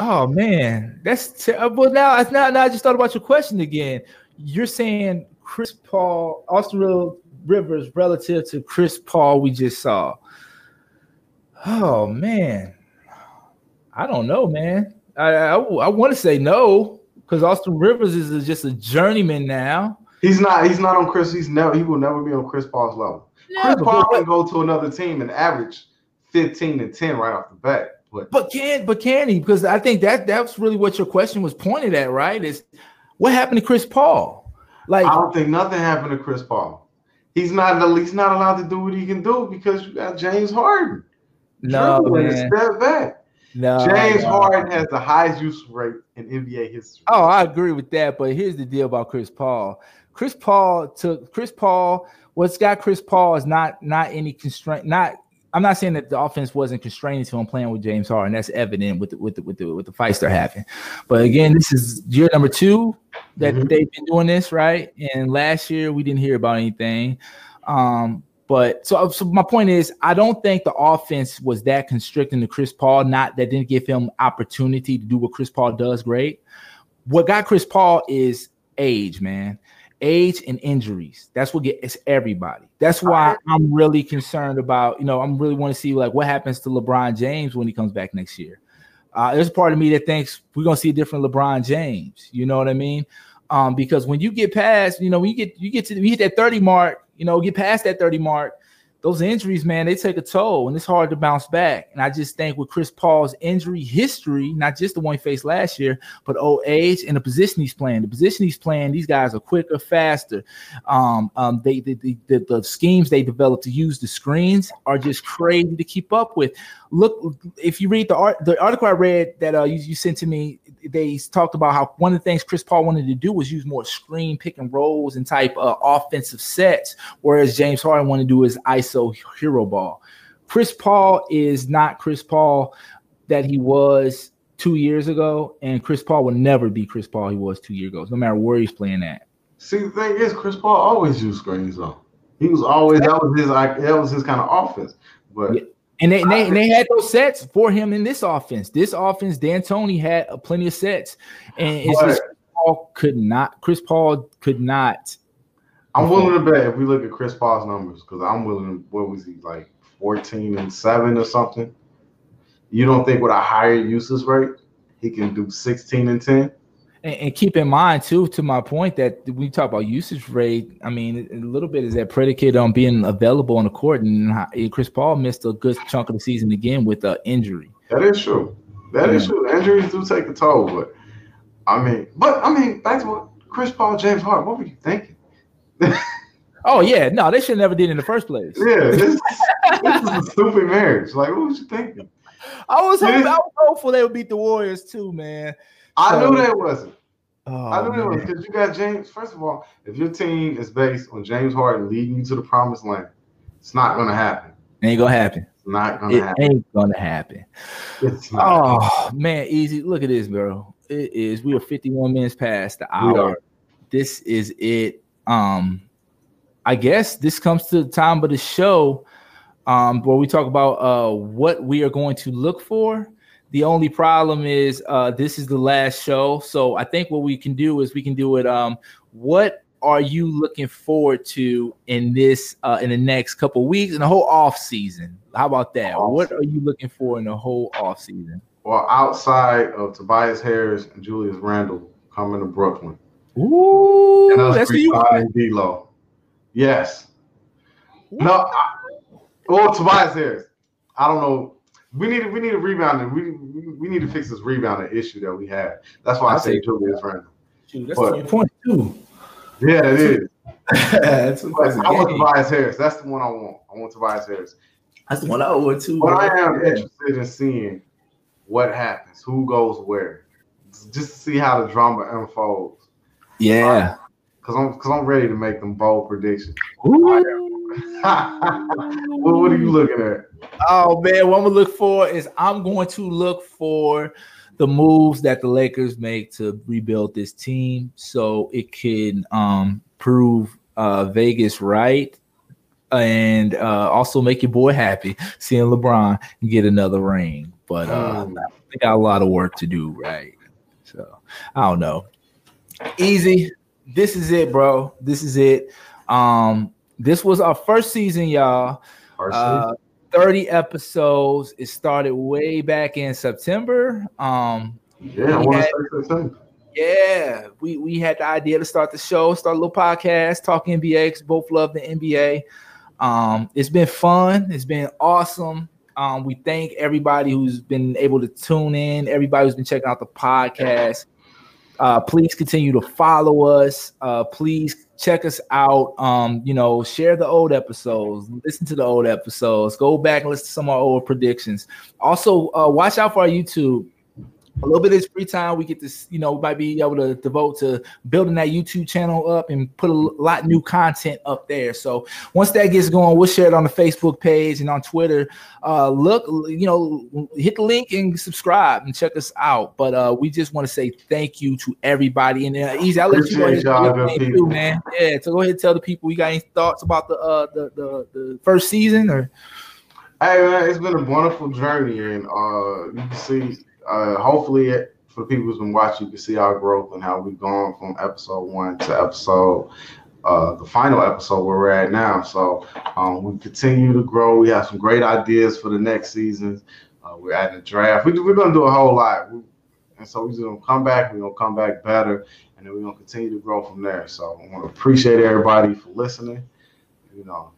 Oh man, that's terrible. Now, now, now I just thought about your question again. You're saying Chris Paul, Austin Rivers, relative to Chris Paul we just saw. Oh man, I don't know, man. I I, I want to say no because Austin Rivers is just a journeyman now. He's not. He's not on Chris. He's never. He will never be on Chris Paul's level. Chris Paul can go to another team and average 15 and 10 right off the bat. But but can but can he? Because I think that that's really what your question was pointed at, right? Is what happened to Chris Paul? Like I don't think nothing happened to Chris Paul. He's not he's not allowed to do what he can do because you got James Harden. No, man. step back. No, James no. Harden has the highest use rate in NBA history. Oh, I agree with that. But here's the deal about Chris Paul. Chris Paul took Chris Paul. What's got Chris Paul is not not any constraint. Not I'm not saying that the offense wasn't constrained to him playing with James Harden. That's evident with the, with the, with the, with the fights they're having. But again, this is year number two that mm-hmm. they've been doing this, right? And last year we didn't hear about anything. Um, but so, so my point is, I don't think the offense was that constricting to Chris Paul. Not that didn't give him opportunity to do what Chris Paul does great. What got Chris Paul is age, man age and injuries. That's what gets everybody. That's why I'm really concerned about, you know, I'm really want to see like what happens to LeBron James when he comes back next year. Uh, there's a part of me that thinks we're gonna see a different LeBron James. You know what I mean? Um, because when you get past, you know, when you get you get to you hit that 30 mark, you know, get past that 30 mark, those injuries, man, they take a toll and it's hard to bounce back. And I just think with Chris Paul's injury history, not just the one he faced last year, but old age and the position he's playing, the position he's playing, these guys are quicker, faster. Um, um, they, the, the, the schemes they develop to use the screens are just crazy to keep up with. Look, if you read the art, the article I read that uh, you, you sent to me, they talked about how one of the things Chris Paul wanted to do was use more screen pick and rolls and type uh, offensive sets, whereas James Harden wanted to do his ISO hero ball. Chris Paul is not Chris Paul that he was two years ago, and Chris Paul will never be Chris Paul he was two years ago, no matter where he's playing at. See, the thing is, Chris Paul always used screens though. He was always that was his that was his kind of offense. But yeah. And they, and they, and they had those sets for him in this offense. This offense, D'Antoni had plenty of sets, and it's just Paul could not. Chris Paul could not. I'm willing to bet if we look at Chris Paul's numbers, because I'm willing. What was he like, 14 and seven or something? You don't think with a higher usage rate he can do 16 and 10? And, and, keep in mind too, to my point, that we talk about usage rate. I mean, a little bit is that predicated on being available on the court. And Chris Paul missed a good chunk of the season again with an injury. That is true. That is true. Injuries do take a toll, but I mean, but I mean, back to what Chris Paul, James Harden. What were you thinking? oh yeah, no, they should never did in the first place. Yeah, this, this is a stupid marriage. Like, what was you thinking? I was hoping, I was hopeful they would beat the Warriors too, man. I knew that wasn't. Oh, I knew it was because you got James. First of all, if your team is based on James Harden leading you to the promised land, it's not gonna happen. Ain't gonna happen. It's not gonna it happen. Ain't gonna happen. oh man, easy. Look at this, bro. It is. We are 51 minutes past the hour. This is it. Um, I guess this comes to the time of the show um, where we talk about uh what we are going to look for the only problem is uh, this is the last show, so I think what we can do is we can do it. Um, what are you looking forward to in this uh, in the next couple weeks in the whole off season? How about that? Awesome. What are you looking for in the whole off season? Well, outside of Tobias Harris and Julius Randle coming to Brooklyn. Ooh, and that's you want. D-Lo. Yes. Ooh. No, I, well, Tobias Harris. I don't know we need we need a rebounding. We we need to fix this rebounding issue that we have. That's why I, I say Julius Randle. Shoot, that's but, point two. Yeah, it is. that's I want Tobias Harris. That's the one I want. I want Tobias Harris. That's the one I want too. But I am yeah. interested in seeing what happens, who goes where, just to see how the drama unfolds. Yeah, because I'm because I'm ready to make them bold predictions. what, what are you looking at? Oh man, what I'm gonna look for is I'm going to look for the moves that the Lakers make to rebuild this team so it can um, prove uh, Vegas right and uh, also make your boy happy seeing LeBron get another ring. But uh, mm. they got a lot of work to do, right? So I don't know. Easy. This is it, bro. This is it. Um, this was our first season, y'all. Uh, 30 episodes. It started way back in September. Um, yeah, we had, yeah, we, we had the idea to start the show, start a little podcast, talk NBA because both love the NBA. Um, it's been fun. It's been awesome. Um, we thank everybody who's been able to tune in, everybody who's been checking out the podcast. Uh, please continue to follow us. Uh, please check us out. Um, you know, share the old episodes, listen to the old episodes, go back and listen to some of our old predictions. Also, uh, watch out for our YouTube a little bit of this free time we get this, you know, we might be able to devote to building that YouTube channel up and put a lot new content up there. So once that gets going, we'll share it on the Facebook page and on Twitter. Uh, look, you know, hit the link and subscribe and check us out. But uh, we just want to say thank you to everybody. And uh, easy, I'll let you go ahead too, man. Yeah, so go ahead and tell the people you got any thoughts about the uh the the, the first season or. Hey man, it's been a wonderful journey, and uh, you can see uh, hopefully, for the people who's been watching, you can see our growth and how we've gone from episode one to episode, uh, the final episode where we're at now. So um, we continue to grow. We have some great ideas for the next season. Uh, we're adding a draft. We, are going to do a whole lot. We, and so we're just going to come back. We're going to come back better. And then we're going to continue to grow from there. So I want to appreciate everybody for listening. You know,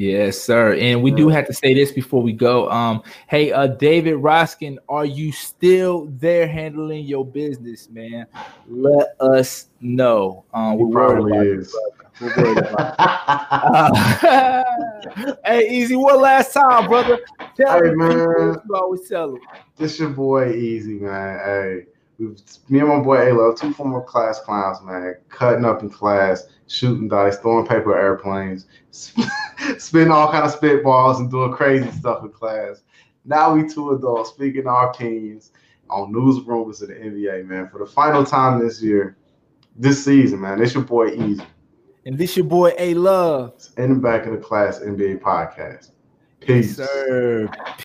Yes, sir. And we do have to say this before we go. Um, hey, uh, David Roskin, are you still there handling your business, man? Let us know. Um, we're worried probably about is. brother. We're worried about Uh, hey, easy. One last time, brother. Tell Hey, man. you always tell them. This your boy Easy, man. Hey, we've, me and my boy Alo, two former class clowns, man, cutting up in class, shooting dice, throwing paper airplanes, spitting all kind of spitballs and doing crazy stuff in class. Now we two adults speaking our opinions on news rumors of the NBA, man. For the final time this year, this season, man. It's your boy Easy And this your boy A Love. in the back of the class NBA podcast. Yes, Peace. sir.